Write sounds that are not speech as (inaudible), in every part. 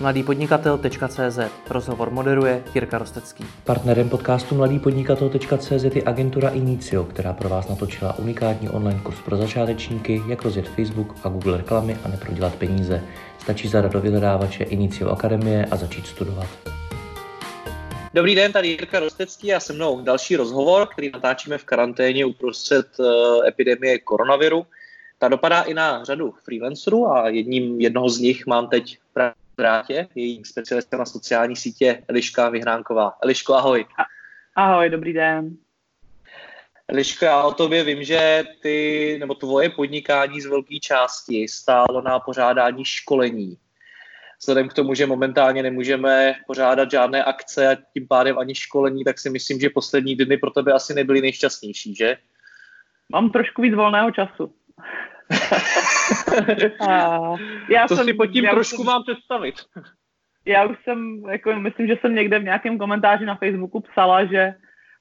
mladýpodnikatel.cz Rozhovor moderuje Jirka Rostecký. Partnerem podcastu mladýpodnikatel.cz je agentura Inicio, která pro vás natočila unikátní online kurz pro začátečníky, jak rozjet Facebook a Google reklamy a neprodělat peníze. Stačí zadat do vyhledávače Inicio Akademie a začít studovat. Dobrý den, tady Jirka Rostecký a se mnou další rozhovor, který natáčíme v karanténě uprostřed uh, epidemie koronaviru. Ta dopadá i na řadu freelancerů a jedním, jednoho z nich mám teď drátě, její specialistka na sociální sítě Eliška Vyhránková. Eliško, ahoj. Ahoj, dobrý den. Eliško, já o tobě vím, že ty, nebo tvoje podnikání z velké části stálo na pořádání školení. Vzhledem k tomu, že momentálně nemůžeme pořádat žádné akce a tím pádem ani školení, tak si myslím, že poslední dny pro tebe asi nebyly nejšťastnější, že? Mám trošku víc volného času. (laughs) já to jsem, si pod tím trošku jsem, mám představit. Já už jsem, jako myslím, že jsem někde v nějakém komentáři na Facebooku psala, že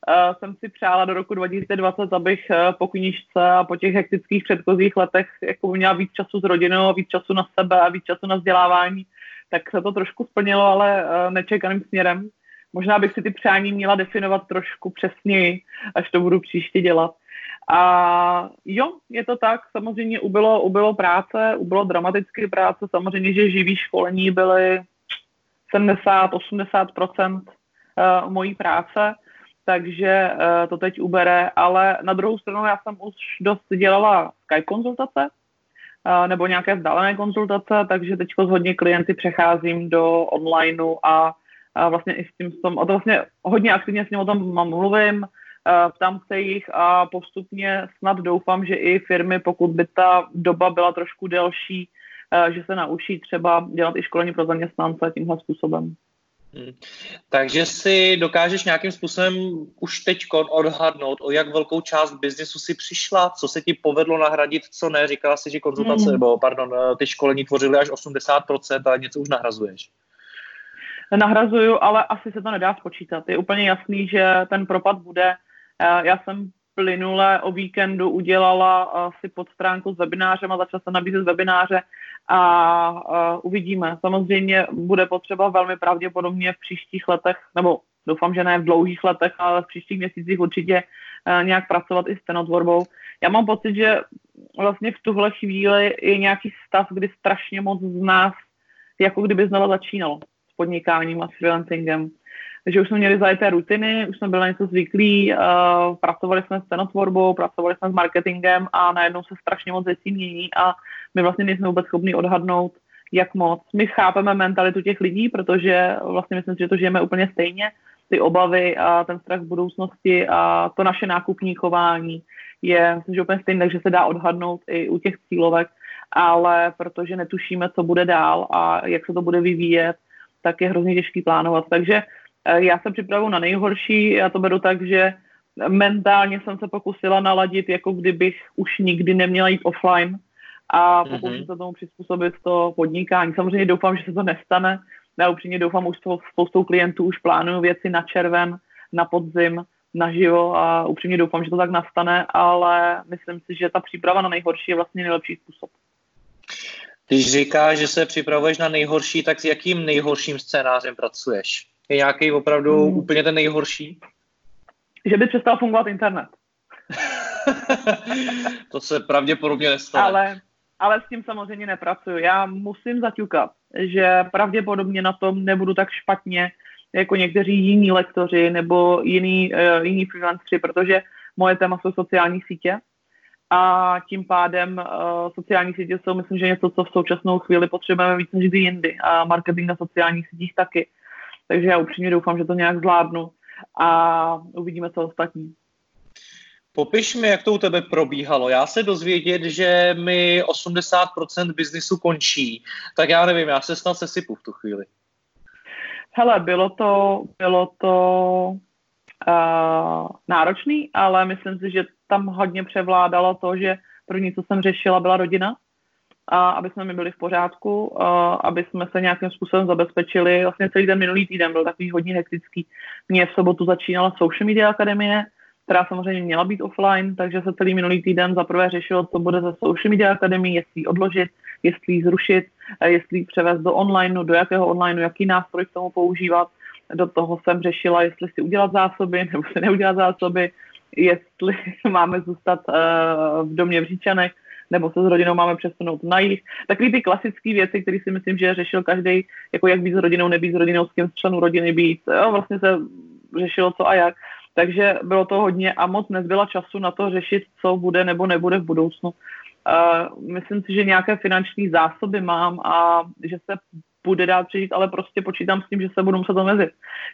uh, jsem si přála do roku 2020, abych uh, po knížce a po těch hektických předchozích letech jako měla víc času s rodinou, víc času na sebe a víc času na vzdělávání. Tak se to trošku splnilo, ale uh, nečekaným směrem. Možná bych si ty přání měla definovat trošku přesněji, až to budu příště dělat. A jo, je to tak, samozřejmě ubylo, ubylo práce, ubylo dramatické práce, samozřejmě, že živý školení byly 70-80% uh, mojí práce, takže uh, to teď ubere, ale na druhou stranu já jsem už dost dělala Skype konzultace, uh, nebo nějaké vzdálené konzultace, takže teď s hodně klienty přecházím do onlineu a, a vlastně i s tím, s a to vlastně hodně aktivně s ním o tom mluvím, Eh, ptám se jich a postupně snad doufám, že i firmy, pokud by ta doba byla trošku delší, eh, že se naučí třeba dělat i školení pro zaměstnance tímhle způsobem. Hmm. Takže si dokážeš nějakým způsobem už teď odhadnout, o jak velkou část biznesu si přišla, co se ti povedlo nahradit, co ne. Říkala si, že konzultace, hmm. nebo pardon, eh, ty školení tvořily až 80%, ale něco už nahrazuješ. Nahrazuju, ale asi se to nedá spočítat. Je úplně jasný, že ten propad bude já jsem plynule o víkendu udělala si pod stránku s webinářem a začala jsem nabízet webináře a uvidíme. Samozřejmě bude potřeba velmi pravděpodobně v příštích letech, nebo doufám, že ne v dlouhých letech, ale v příštích měsících určitě nějak pracovat i s cenotvorbou. Já mám pocit, že vlastně v tuhle chvíli je nějaký stav, kdy strašně moc z nás jako kdyby znova začínalo s podnikáním a s freelancingem takže už jsme měli zajeté rutiny, už jsme byli na něco zvyklí, uh, pracovali jsme s cenotvorbou, pracovali jsme s marketingem a najednou se strašně moc věcí mění a my vlastně nejsme vůbec schopni odhadnout, jak moc. My chápeme mentalitu těch lidí, protože vlastně myslím, že to žijeme úplně stejně, ty obavy a ten strach z budoucnosti a to naše nákupní chování je myslím, že úplně stejné, takže se dá odhadnout i u těch cílovek, ale protože netušíme, co bude dál a jak se to bude vyvíjet, tak je hrozně těžký plánovat. Takže já se připravu na nejhorší, já to beru tak, že mentálně jsem se pokusila naladit, jako kdybych už nikdy neměla jít offline a mhm. pokusím mm-hmm. se tomu přizpůsobit to podnikání. Samozřejmě doufám, že se to nestane. Já upřímně doufám, už s spoustou klientů už plánuju věci na červen, na podzim, naživo a upřímně doufám, že to tak nastane, ale myslím si, že ta příprava na nejhorší je vlastně nejlepší způsob. Když říkáš, že se připravuješ na nejhorší, tak s jakým nejhorším scénářem pracuješ? Je nějaký opravdu hmm. úplně ten nejhorší? Že by přestal fungovat internet. (laughs) to se pravděpodobně nestane. Ale, ale s tím samozřejmě nepracuju. Já musím zaťukat, že pravděpodobně na tom nebudu tak špatně jako někteří jiní lektoři nebo jiný, uh, jiní freelanceri, protože moje téma jsou sociální sítě a tím pádem uh, sociální sítě jsou, myslím, že něco, co v současnou chvíli potřebujeme víc než kdy jindy a marketing na sociálních sítích taky. Takže já upřímně doufám, že to nějak zvládnu a uvidíme, co ostatní. Popiš mi, jak to u tebe probíhalo. Já se dozvědět, že mi 80% biznisu končí, tak já nevím, já se snad sesypu v tu chvíli. Hele, bylo to, bylo to uh, náročný, ale myslím si, že tam hodně převládalo to, že první, co jsem řešila, byla rodina a aby jsme mi byli v pořádku, a aby jsme se nějakým způsobem zabezpečili. Vlastně celý ten minulý týden byl takový hodně hektický. Mně v sobotu začínala Social Media Akademie, která samozřejmě měla být offline, takže se celý minulý týden zaprvé řešilo, co bude ze Social Media Academy, jestli ji odložit, jestli ji zrušit, jestli ji převést do onlineu, do jakého onlineu, jaký nástroj k tomu používat. Do toho jsem řešila, jestli si udělat zásoby nebo si neudělat zásoby, jestli (laughs) máme zůstat uh, v domě v Říčanech, nebo se s rodinou máme přesunout na jich. Takový ty klasické věci, které si myslím, že řešil každý, jako jak být s rodinou, nebýt s rodinou, s kým z členů rodiny být. Jo, vlastně se řešilo co a jak. Takže bylo to hodně a moc nezbyla času na to řešit, co bude nebo nebude v budoucnu. Uh, myslím si, že nějaké finanční zásoby mám a že se bude dát přežít, ale prostě počítám s tím, že se budu muset omezit.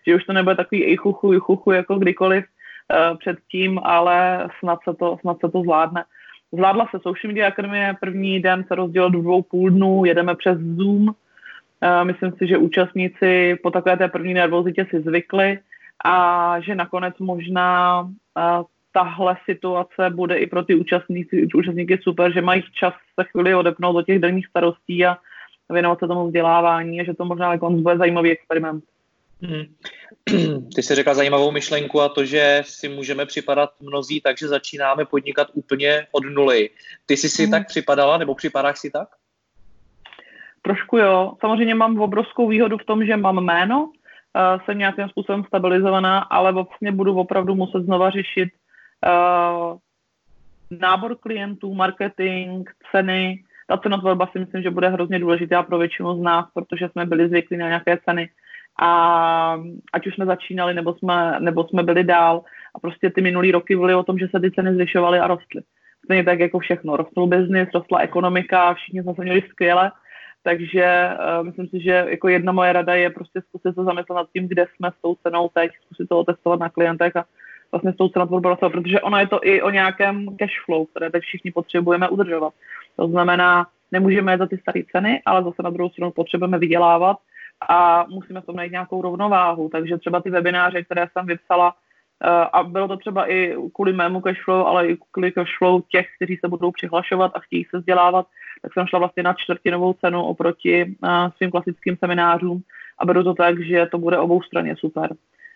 Že už to nebude takový i chuchu, i chuchu jako kdykoliv uh, předtím, ale snad se to, snad se to zvládne. Zvládla se Social Media Akademie, první den se rozdělil do dvou půl dnů, jedeme přes Zoom. Uh, myslím si, že účastníci po takové té první nervozitě si zvykli a že nakonec možná uh, tahle situace bude i pro ty účastníky, účastníky super, že mají čas se chvíli odepnout do těch denních starostí a věnovat se tomu vzdělávání a že to možná jako bude zajímavý experiment. Hmm. (clears throat) Ty jsi řekla zajímavou myšlenku a to, že si můžeme připadat mnozí, takže začínáme podnikat úplně od nuly. Ty jsi si hmm. tak připadala nebo připadáš si tak? Trošku jo. Samozřejmě mám obrovskou výhodu v tom, že mám jméno, uh, jsem nějakým způsobem stabilizovaná, ale vlastně budu opravdu muset znova řešit uh, nábor klientů, marketing, ceny. Ta cenotvorba si myslím, že bude hrozně důležitá pro většinu z nás, protože jsme byli zvyklí na nějaké ceny a ať už jsme začínali, nebo jsme, nebo jsme byli dál a prostě ty minulý roky byly o tom, že se ty ceny zvyšovaly a rostly. Stejně tak jako všechno. Rostl biznis, rostla ekonomika, všichni jsme se měli skvěle, takže uh, myslím si, že jako jedna moje rada je prostě zkusit se zamyslet nad tím, kde jsme s tou cenou teď, zkusit to otestovat na klientech a vlastně s tou cenotvorbou protože ono je to i o nějakém cash flow, které teď všichni potřebujeme udržovat. To znamená, nemůžeme jít za ty staré ceny, ale zase na druhou stranu potřebujeme vydělávat a musíme v tom najít nějakou rovnováhu. Takže třeba ty webináře, které jsem vypsala, eh, a bylo to třeba i kvůli mému cashflow, ale i kvůli cashflow těch, kteří se budou přihlašovat a chtějí se vzdělávat, tak jsem šla vlastně na čtvrtinovou cenu oproti eh, svým klasickým seminářům a beru to tak, že to bude obou straně super.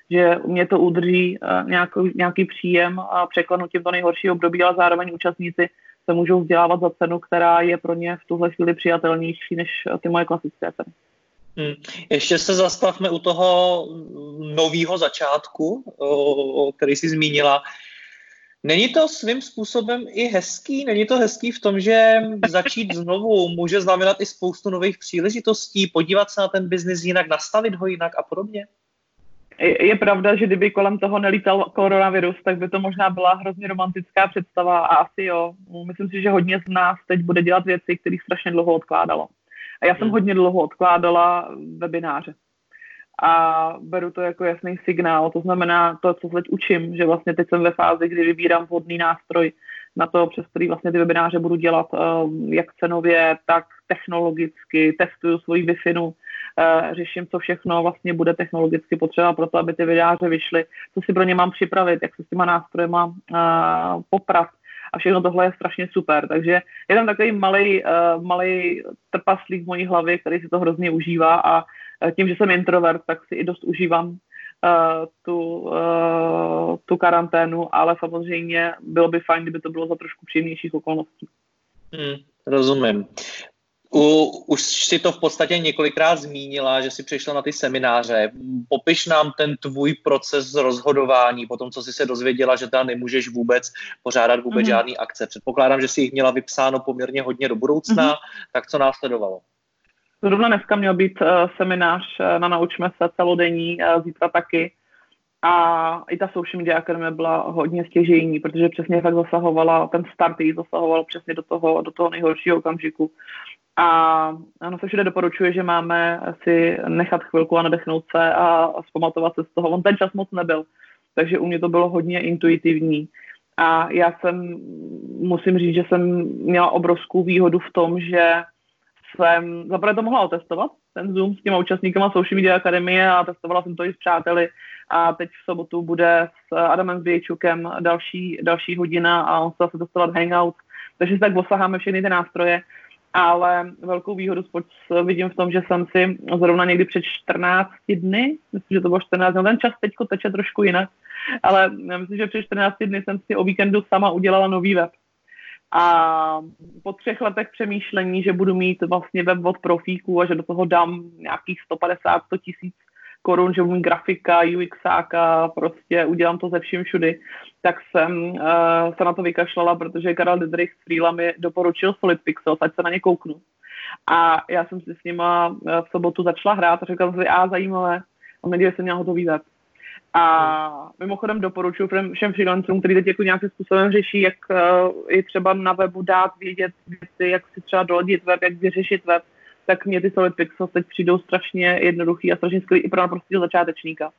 Že mě to udrží eh, nějaký, nějaký příjem a překlenutím to nejhorší období, ale zároveň účastníci se můžou vzdělávat za cenu, která je pro ně v tuhle chvíli přijatelnější než ty moje klasické ceny. Hmm. Ještě se zastavme u toho nového začátku, o, který jsi zmínila. Není to svým způsobem i hezký? Není to hezký v tom, že začít znovu může znamenat i spoustu nových příležitostí, podívat se na ten biznis jinak, nastavit ho jinak a podobně? Je, je pravda, že kdyby kolem toho nelítal koronavirus, tak by to možná byla hrozně romantická představa a asi jo. Myslím si, že hodně z nás teď bude dělat věci, které strašně dlouho odkládalo. A já jsem hmm. hodně dlouho odkládala webináře. A beru to jako jasný signál. To znamená to, co se teď učím, že vlastně teď jsem ve fázi, kdy vybírám vhodný nástroj na to, přes který vlastně ty webináře budu dělat um, jak cenově, tak technologicky, testuju svoji wi uh, řeším, co všechno vlastně bude technologicky potřeba pro to, aby ty webináře vyšly, co si pro ně mám připravit, jak se s těma nástrojema uh, poprat, a všechno tohle je strašně super. Takže je tam takový malý, uh, malý trpaslík v mojí hlavě, který si to hrozně užívá a uh, tím, že jsem introvert, tak si i dost užívám uh, tu, uh, tu karanténu, ale samozřejmě bylo by fajn, kdyby to bylo za trošku příjemnějších okolností. Hmm, rozumím. U, už si to v podstatě několikrát zmínila, že si přišla na ty semináře. Popiš nám ten tvůj proces rozhodování, po tom, co jsi se dozvěděla, že tam nemůžeš vůbec pořádat vůbec mm-hmm. žádný akce. Předpokládám, že jsi jich měla vypsáno poměrně hodně do budoucna, mm-hmm. tak co následovalo? Zrovna dneska měl být uh, seminář uh, na Naučme se celodenní, uh, zítra taky. A i ta social media akademie byla hodně stěžejní, protože přesně fakt zasahovala, ten start jí zasahoval přesně do toho, do toho nejhoršího okamžiku. A ano, se všude doporučuje, že máme si nechat chvilku a nadechnout se a, zpamatovat se z toho. On ten čas moc nebyl, takže u mě to bylo hodně intuitivní. A já jsem, musím říct, že jsem měla obrovskou výhodu v tom, že jsem zaprvé to mohla otestovat, ten Zoom s těma účastníkama Social Media Akademie a testovala jsem to i s přáteli a teď v sobotu bude s Adamem Zvějčukem další, další hodina a on se zase testovat Hangout, takže si tak osaháme všechny ty nástroje ale velkou výhodu vidím v tom, že jsem si zrovna někdy před 14 dny, myslím, že to bylo 14 dní, ten čas teď teče trošku jinak, Ale myslím, že před 14 dny jsem si o víkendu sama udělala nový web. A po třech letech přemýšlení, že budu mít vlastně web od profíků a že do toho dám nějakých 150-100 tisíc korun, že mít grafika, UXáka, prostě udělám to ze vším všudy, tak jsem uh, se na to vykašlala, protože Karel Didrich s mi doporučil Solid Pixels, ať se na ně kouknu. A já jsem si s nima eh, v sobotu začala hrát a řekla jsem si, a zajímavé, a neděje jsem měla hotový web. A mimochodem doporučuji všem freelancům, kteří teď jako nějakým způsobem řeší, jak uh, i třeba na webu dát vědět věci, jak si třeba doladit web, jak vyřešit web, tak mě ty Solid Pixels teď přijdou strašně jednoduchý a strašně skvělý i pro naprostého začátečníka.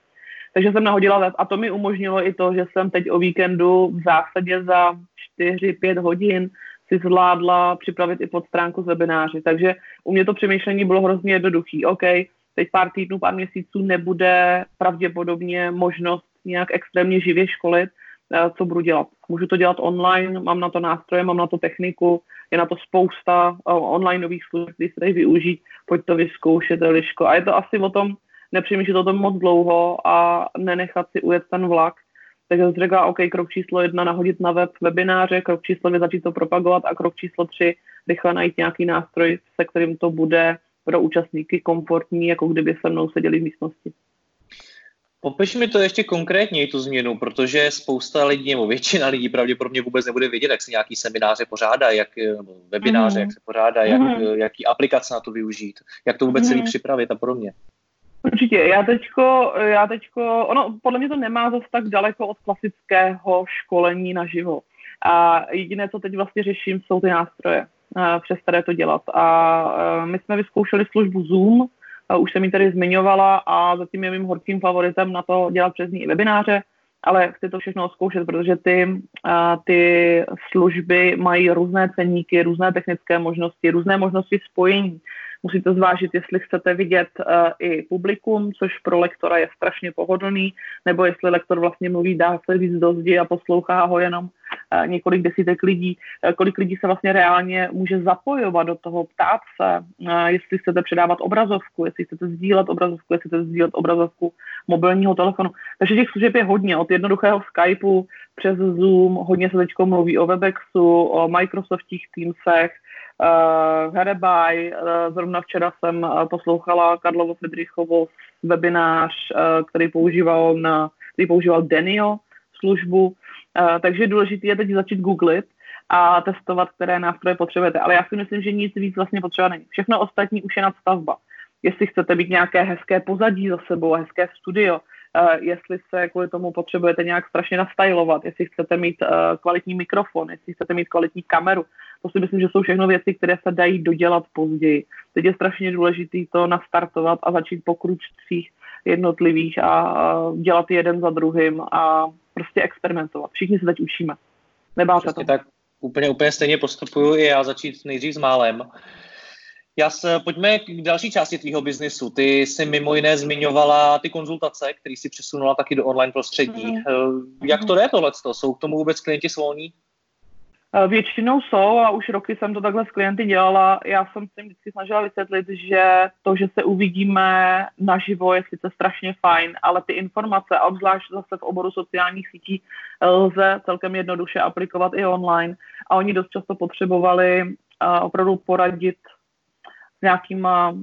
Takže jsem nahodila web a to mi umožnilo i to, že jsem teď o víkendu v zásadě za 4-5 hodin si zvládla připravit i podstránku z webináři. Takže u mě to přemýšlení bylo hrozně jednoduchý. OK, teď pár týdnů, pár měsíců nebude pravděpodobně možnost nějak extrémně živě školit, co budu dělat. Můžu to dělat online, mám na to nástroje, mám na to techniku, je na to spousta eh, online nových služeb, které se dají využít, pojď to vyzkoušet, Liško. A je to asi o tom nepřemýšlet o tom moc dlouho a nenechat si ujet ten vlak. Takže jsem řekla, OK, krok číslo jedna, nahodit na web webináře, krok číslo dvě, začít to propagovat a krok číslo tři, rychle najít nějaký nástroj, se kterým to bude pro účastníky komfortní, jako kdyby se mnou seděli v místnosti. Popiš mi to ještě konkrétně, tu změnu, protože spousta lidí, nebo většina lidí pravděpodobně vůbec nebude vědět, jak se nějaký semináře pořádá, jak, nebo webináře, mm. jak se pořádá, jak, mm. jaký aplikace na to využít, jak to vůbec mm. celý mhm. připravit a podobně. Určitě. Já teďko, já teďko, ono podle mě to nemá zase tak daleko od klasického školení naživo. A jediné, co teď vlastně řeším, jsou ty nástroje, přes které to dělat. A my jsme vyzkoušeli službu Zoom, už jsem ji tady zmiňovala a zatím je mým horkým favoritem na to dělat přes ní i webináře, ale chci to všechno zkoušet, protože ty, ty služby mají různé ceníky, různé technické možnosti, různé možnosti spojení. Musíte zvážit, jestli chcete vidět uh, i publikum, což pro lektora je strašně pohodlný, nebo jestli lektor vlastně mluví, dá se víc do zdi a poslouchá ho jenom uh, několik desítek lidí, uh, kolik lidí se vlastně reálně může zapojovat do toho, ptát se, jestli chcete předávat obrazovku, jestli chcete sdílet obrazovku, jestli chcete sdílet obrazovku mobilního telefonu. Takže těch služeb je hodně, od jednoduchého Skypeu přes Zoom, hodně se teď mluví o Webexu, o Microsoftích Teamsech, Herebaj, uh, zrovna včera jsem uh, poslouchala Karlovo Friedrichovo webinář, který používal na, který používal Denio službu, takže důležité je teď začít googlit a testovat, které nástroje potřebujete. Ale já si myslím, že nic víc vlastně potřeba není. Všechno ostatní už je nadstavba. Jestli chcete být nějaké hezké pozadí za sebou, hezké studio, jestli se kvůli tomu potřebujete nějak strašně nastylovat, jestli chcete mít uh, kvalitní mikrofon, jestli chcete mít kvalitní kameru, to si myslím, že jsou všechno věci, které se dají dodělat později. Teď je strašně důležité to nastartovat a začít po kručcích jednotlivých a dělat jeden za druhým a prostě experimentovat. Všichni se teď učíme. Nebáte to. tak úplně, úplně stejně postupuju i já začít nejdřív s málem. Já se, pojďme k další části tvýho biznisu. Ty jsi mimo jiné zmiňovala ty konzultace, které si přesunula taky do online prostředí. Mm-hmm. Jak to jde tohle? Jsou k tomu vůbec klienti svolní? Eh, většinou jsou a už roky jsem to takhle s klienty dělala. Já jsem se vždycky snažila vysvětlit, že to, že se uvidíme naživo, je sice strašně fajn, ale ty informace, obzvlášť zase v oboru sociálních sítí, eh, lze celkem jednoduše aplikovat i online. A oni dost často potřebovali opravdu poradit nějakýma,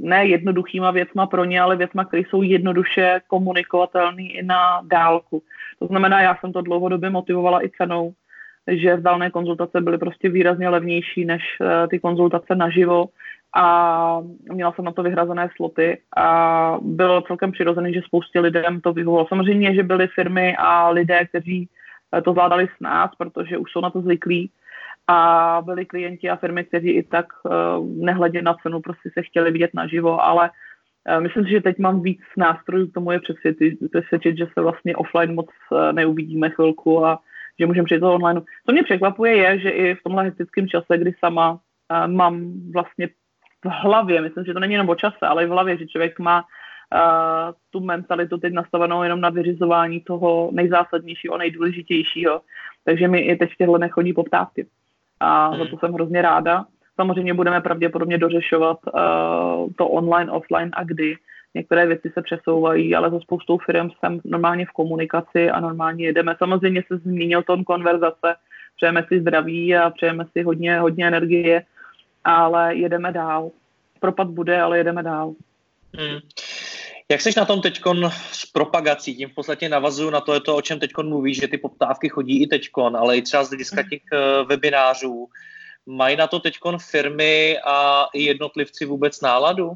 ne jednoduchýma věcma pro ně, ale věcma, které jsou jednoduše komunikovatelné i na dálku. To znamená, já jsem to dlouhodobě motivovala i cenou, že vzdálené konzultace byly prostě výrazně levnější než uh, ty konzultace naživo a měla jsem na to vyhrazené sloty a bylo celkem přirozené, že spoustě lidem to vyhovovalo. Samozřejmě, že byly firmy a lidé, kteří eh, to zvládali s nás, protože už jsou na to zvyklí a byli klienti a firmy, kteří i tak uh, nehledě na cenu prostě se chtěli vidět naživo, ale uh, myslím si, že teď mám víc nástrojů k tomu je přesvědčit, že se vlastně offline moc uh, neuvidíme chvilku a že můžeme přijít do online. Co mě překvapuje je, že i v tomhle hektickém čase, kdy sama mám vlastně v hlavě, myslím, že to není jenom o čase, ale i v hlavě, že člověk má uh, tu mentalitu teď nastavenou jenom na vyřizování toho nejzásadnějšího, nejdůležitějšího. Takže mi i teď v těchto nechodí poptávky. A hmm. za to jsem hrozně ráda. Samozřejmě budeme pravděpodobně dořešovat uh, to online, offline a kdy, některé věci se přesouvají, ale za spoustou firm jsem normálně v komunikaci a normálně jedeme. Samozřejmě se změnil ton konverzace, přejeme si zdraví a přejeme si hodně, hodně energie, ale jedeme dál. Propad bude, ale jedeme dál. Hmm. Jak jsi na tom teď s propagací? Tím v podstatě navazuju na to, je to, o čem teď mluvíš, že ty poptávky chodí i teď, ale i třeba z hlediska hmm. těch uh, webinářů. Mají na to teď firmy a i jednotlivci vůbec náladu?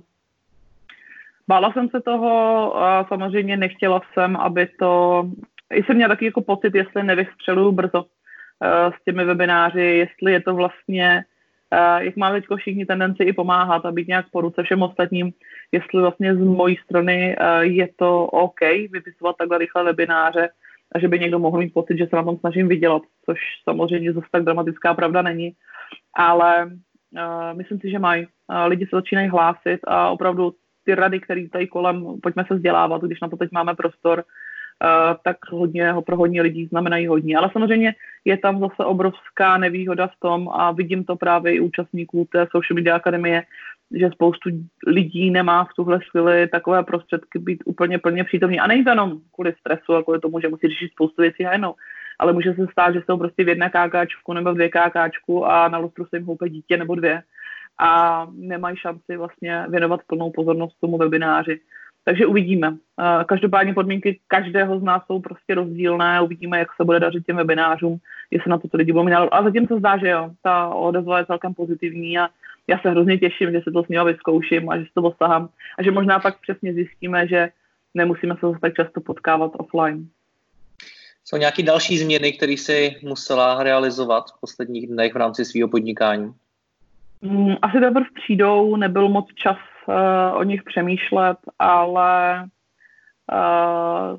Bála jsem se toho a samozřejmě nechtěla jsem, aby to... Jsem měla taky jako pocit, jestli nevystřeluju brzo uh, s těmi webináři, jestli je to vlastně, jak máme teď všichni tendenci i pomáhat a být nějak po ruce všem ostatním, jestli vlastně z mojí strany uh, je to OK vypisovat takhle rychle webináře a že by někdo mohl mít pocit, že se na tom snažím vydělat, což samozřejmě zase tak dramatická pravda není. Ale uh, myslím si, že mají. Uh, lidi se začínají hlásit a opravdu ty rady, které tady kolem, pojďme se vzdělávat, když na to teď máme prostor, tak hodně, pro hodně lidí znamenají hodně. Ale samozřejmě je tam zase obrovská nevýhoda v tom a vidím to právě i účastníků té Social Media Akademie, že spoustu lidí nemá v tuhle chvíli takové prostředky být úplně plně přítomní. A to jenom kvůli stresu a kvůli tomu, že musí řešit spoustu věcí najednou, ale může se stát, že jsou prostě v jedné kákáčku nebo v dvě kákáčku a na lustru se jim houpe dítě nebo dvě a nemají šanci vlastně věnovat plnou pozornost tomu webináři. Takže uvidíme. Každopádně podmínky každého z nás jsou prostě rozdílné, uvidíme, jak se bude dařit těm webinářům, jestli na to ty lidi budou mít. A zatím se zdá, že jo, ta odezva je celkem pozitivní a já se hrozně těším, že se to s ním vyzkouším a že se to osahám a že možná pak přesně zjistíme, že nemusíme se zase tak často potkávat offline. Jsou nějaké další změny, které si musela realizovat v posledních dnech v rámci svého podnikání? Mm, asi teprve přijdou, nebyl moc čas uh, o nich přemýšlet, ale uh,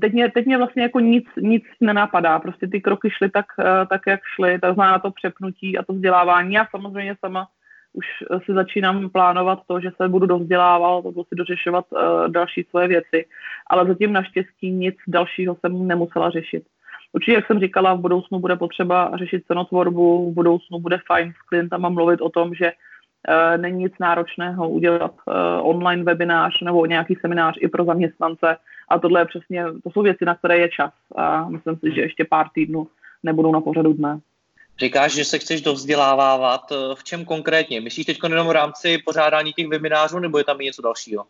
teď mě, teď mě vlastně jako nic, nic nenapadá. Prostě ty kroky šly tak, uh, tak jak šly, tak znamená to přepnutí a to vzdělávání. Já samozřejmě sama už si začínám plánovat to, že se budu dovzdělávat, budu si dořešovat uh, další svoje věci, ale zatím naštěstí nic dalšího jsem nemusela řešit. Určitě, jak jsem říkala, v budoucnu bude potřeba řešit cenotvorbu, v budoucnu bude fajn s klientama mluvit o tom, že uh, není nic náročného udělat uh, online webinář nebo nějaký seminář i pro zaměstnance. A tohle je přesně, to jsou věci, na které je čas. A myslím si, že ještě pár týdnů nebudou na pořadu dne. Říkáš, že se chceš dovzdělávávat. V čem konkrétně? Myslíš teď jenom v rámci pořádání těch webinářů, nebo je tam něco dalšího?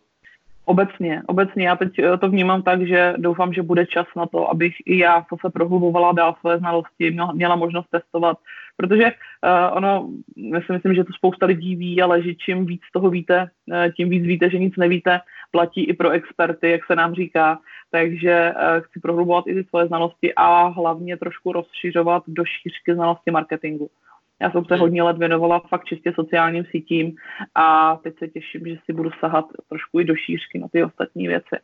Obecně, obecně. Já teď eh, to vnímám tak, že doufám, že bude čas na to, abych i já se prohlubovala dál své znalosti, měla možnost testovat, protože uh, ono, já si myslím, že to spousta lidí ví, ale že čím víc toho víte, uh, tím víc víte, že nic nevíte, platí i pro experty, jak se nám říká, takže uh, chci prohlubovat i ty svoje znalosti a hlavně trošku rozšiřovat do šířky znalosti marketingu. Já jsem se hodně let věnovala fakt čistě sociálním sítím a teď se těším, že si budu sahat trošku i do šířky na ty ostatní věci.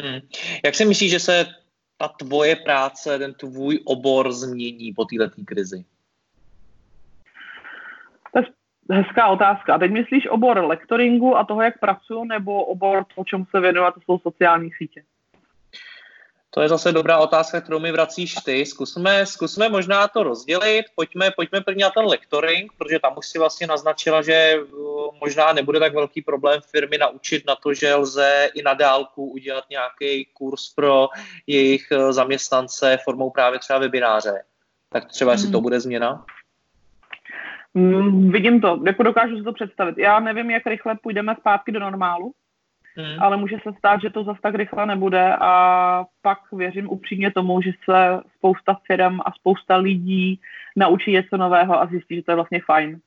Hmm. Jak si myslíš, že se ta tvoje práce, ten tvůj obor změní po této krizi? To je hezká otázka. A teď myslíš obor lektoringu a toho, jak pracuji, nebo obor, o čem se věnovat, to jsou sociální sítě? To je zase dobrá otázka, kterou mi vracíš ty. Zkusme, zkusme možná to rozdělit. Pojďme, pojďme prvně na ten lektoring, protože tam už si vlastně naznačila, že uh, možná nebude tak velký problém firmy naučit na to, že lze i na dálku udělat nějaký kurz pro jejich uh, zaměstnance formou právě třeba webináře. Tak třeba, jestli to hmm. bude změna? Mm, vidím to, jako dokážu si to představit. Já nevím, jak rychle půjdeme zpátky do normálu, Hmm. Ale může se stát, že to zase tak rychle nebude a pak věřím upřímně tomu, že se spousta firm a spousta lidí naučí něco nového a zjistí, že to je vlastně fajn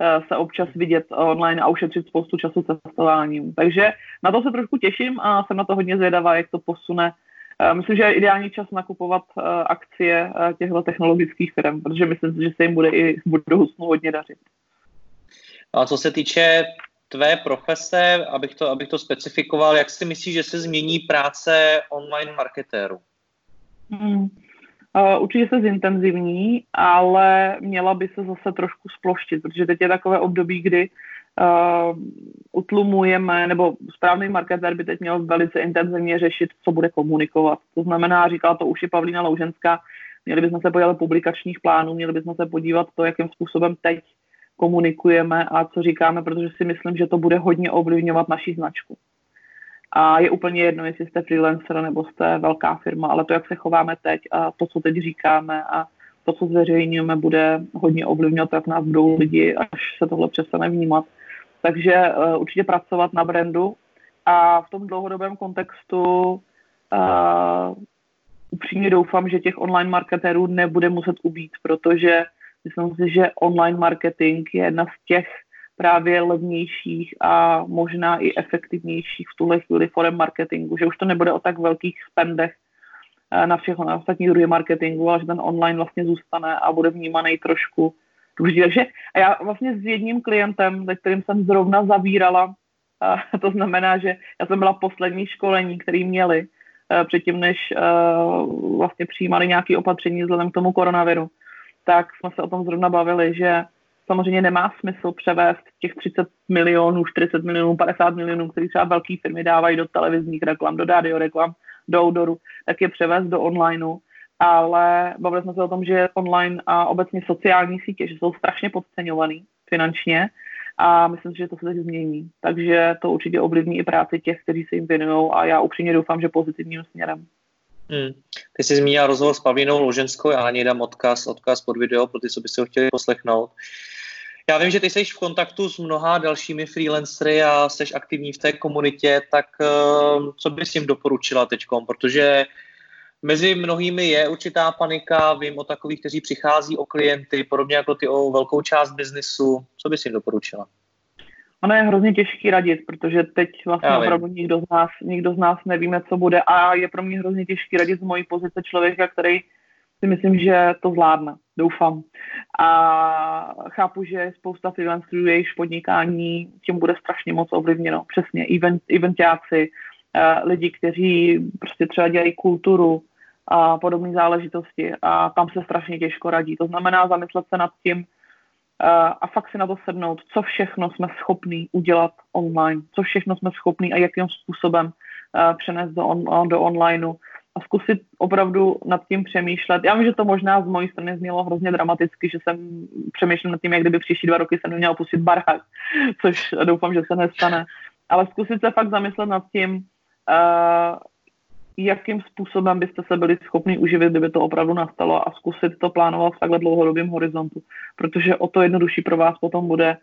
eh, se občas vidět online a ušetřit spoustu času cestováním. Takže na to se trošku těším a jsem na to hodně zvědavá, jak to posune. Eh, myslím, že je ideální čas nakupovat eh, akcie těchto technologických firm, protože myslím si, že se jim bude i v budoucnu hodně dařit. A co se týče tvé profese, abych to, abych to specifikoval, jak si myslíš, že se změní práce online marketéru? Hmm. Uh, určitě se zintenzivní, ale měla by se zase trošku sploštit, protože teď je takové období, kdy uh, utlumujeme, nebo správný marketér by teď měl velice intenzivně řešit, co bude komunikovat. To znamená, říkala to už i Pavlína Louženská, měli bychom se podívat publikačních plánů, měli bychom se podívat to, jakým způsobem teď komunikujeme a co říkáme, protože si myslím, že to bude hodně ovlivňovat naši značku. A je úplně jedno, jestli jste freelancer nebo jste velká firma, ale to, jak se chováme teď a to, co teď říkáme a to, co zveřejňujeme, bude hodně ovlivňovat, jak nás budou lidi, až se tohle přestane vnímat. Takže uh, určitě pracovat na brandu a v tom dlouhodobém kontextu uh, upřímně doufám, že těch online marketérů nebude muset ubít, protože myslím si, že online marketing je jedna z těch právě levnějších a možná i efektivnějších v tuhle chvíli forem marketingu, že už to nebude o tak velkých spendech eh, na všechno, na ostatní druhy marketingu, ale že ten online vlastně zůstane a bude vnímaný trošku důležitý. Takže a já vlastně s jedním klientem, se kterým jsem zrovna zavírala, a to znamená, že já jsem byla poslední školení, který měli eh, předtím, než vlastně přijímali nějaké opatření vzhledem k tomu koronaviru, tak jsme se o tom zrovna bavili, že samozřejmě nemá smysl převést těch 30 milionů, 40 milionů, 50 milionů, které třeba velké firmy dávají do televizních reklam, do radio reklam, do outdooru, tak je převést do onlineu. Ale bavili jsme se o tom, že online a obecně sociální sítě, že jsou strašně podceňovaný finančně a myslím si, že to se teď změní. Takže to určitě ovlivní i práci těch, kteří se jim věnují a já upřímně doufám, že pozitivním směrem. Hmm. Ty jsi zmínila rozhovor s Pavlínou Loženskou, já ani dám odkaz, odkaz pod video pro ty, co by si ho chtěli poslechnout. Já vím, že ty jsi v kontaktu s mnoha dalšími freelancery a jsi aktivní v té komunitě, tak ehm, co bys jim doporučila teď? Protože mezi mnohými je určitá panika, vím o takových, kteří přichází o klienty, podobně jako ty o velkou část biznisu. Co bys jim doporučila? Ono je hrozně těžký radit, protože teď vlastně Já opravdu nikdo z, nás, nikdo z nás nevíme, co bude a je pro mě hrozně těžký radit z mojí pozice člověka, který si myslím, že to zvládne. Doufám. A chápu, že spousta freelancerů, jejichž podnikání tím bude strašně moc ovlivněno. Přesně, event, eventáci, uh, lidi, kteří prostě třeba dělají kulturu a podobné záležitosti a tam se strašně těžko radí. To znamená zamyslet se nad tím a fakt si na to sednout, co všechno jsme schopní udělat online, co všechno jsme schopní a jakým způsobem uh, přenést do, on, do onlineu a zkusit opravdu nad tím přemýšlet. Já vím, že to možná z mojí strany znělo hrozně dramaticky, že jsem přemýšlel nad tím, jak kdyby příští dva roky jsem neměla pustit barák, což doufám, že se nestane. Ale zkusit se fakt zamyslet nad tím, uh, jakým způsobem byste se byli schopni uživit, kdyby to opravdu nastalo a zkusit to plánovat v takhle dlouhodobém horizontu. Protože o to jednodušší pro vás potom bude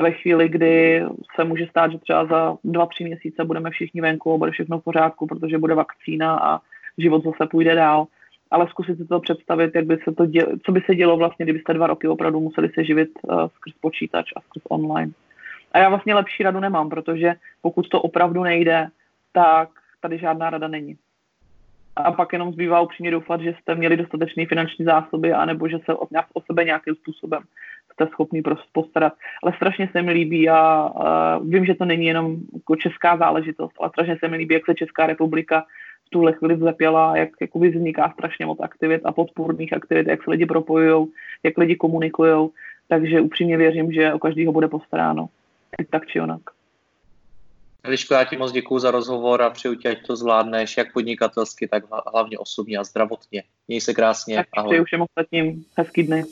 ve chvíli, kdy se může stát, že třeba za dva, tři měsíce budeme všichni venku a bude všechno v pořádku, protože bude vakcína a život zase půjde dál. Ale zkusit si to představit, jak by se to dělo, co by se dělo vlastně, kdybyste dva roky opravdu museli se živit uh, skrz počítač a skrz online. A já vlastně lepší radu nemám, protože pokud to opravdu nejde, tak tady žádná rada není. A pak jenom zbývá upřímně doufat, že jste měli dostatečné finanční zásoby, anebo že se o, sebe nějakým způsobem jste prostě postarat. Ale strašně se mi líbí a vím, že to není jenom jako česká záležitost, ale strašně se mi líbí, jak se Česká republika v tuhle chvíli vzepěla, jak jakoby vzniká strašně moc aktivit a podpůrných aktivit, jak se lidi propojují, jak lidi komunikují. Takže upřímně věřím, že o každého bude postaráno. Tak či onak. Eliško, já ti moc děkuji za rozhovor a přeju ti, ať to zvládneš jak podnikatelsky, tak hlavně osobně a zdravotně. Měj se krásně. Tak ahoj. přeju všem ostatním hezký dny.